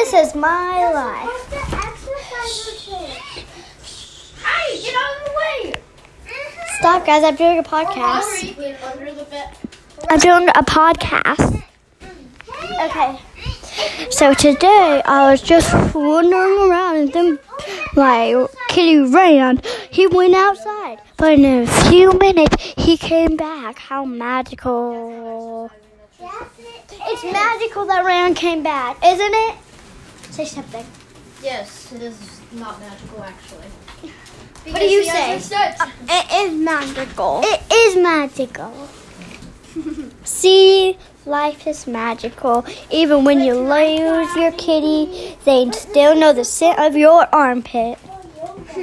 This is my life. Hey, get out of the way! Mm-hmm. Stop, guys. I'm doing a podcast. Hurry. Under the bed. I'm doing a podcast. Mm-hmm. Okay. So today I was just wandering around and then my kitty ran. He went outside, but in a few minutes he came back. How magical! It's magical that Ran came back, isn't it? Say something. Yes, it is not magical actually. What do you Because say? set. Uh, it is magical. It is magical. See, life is magical. Even when you lose your kitty, they still know the scent of your armpit.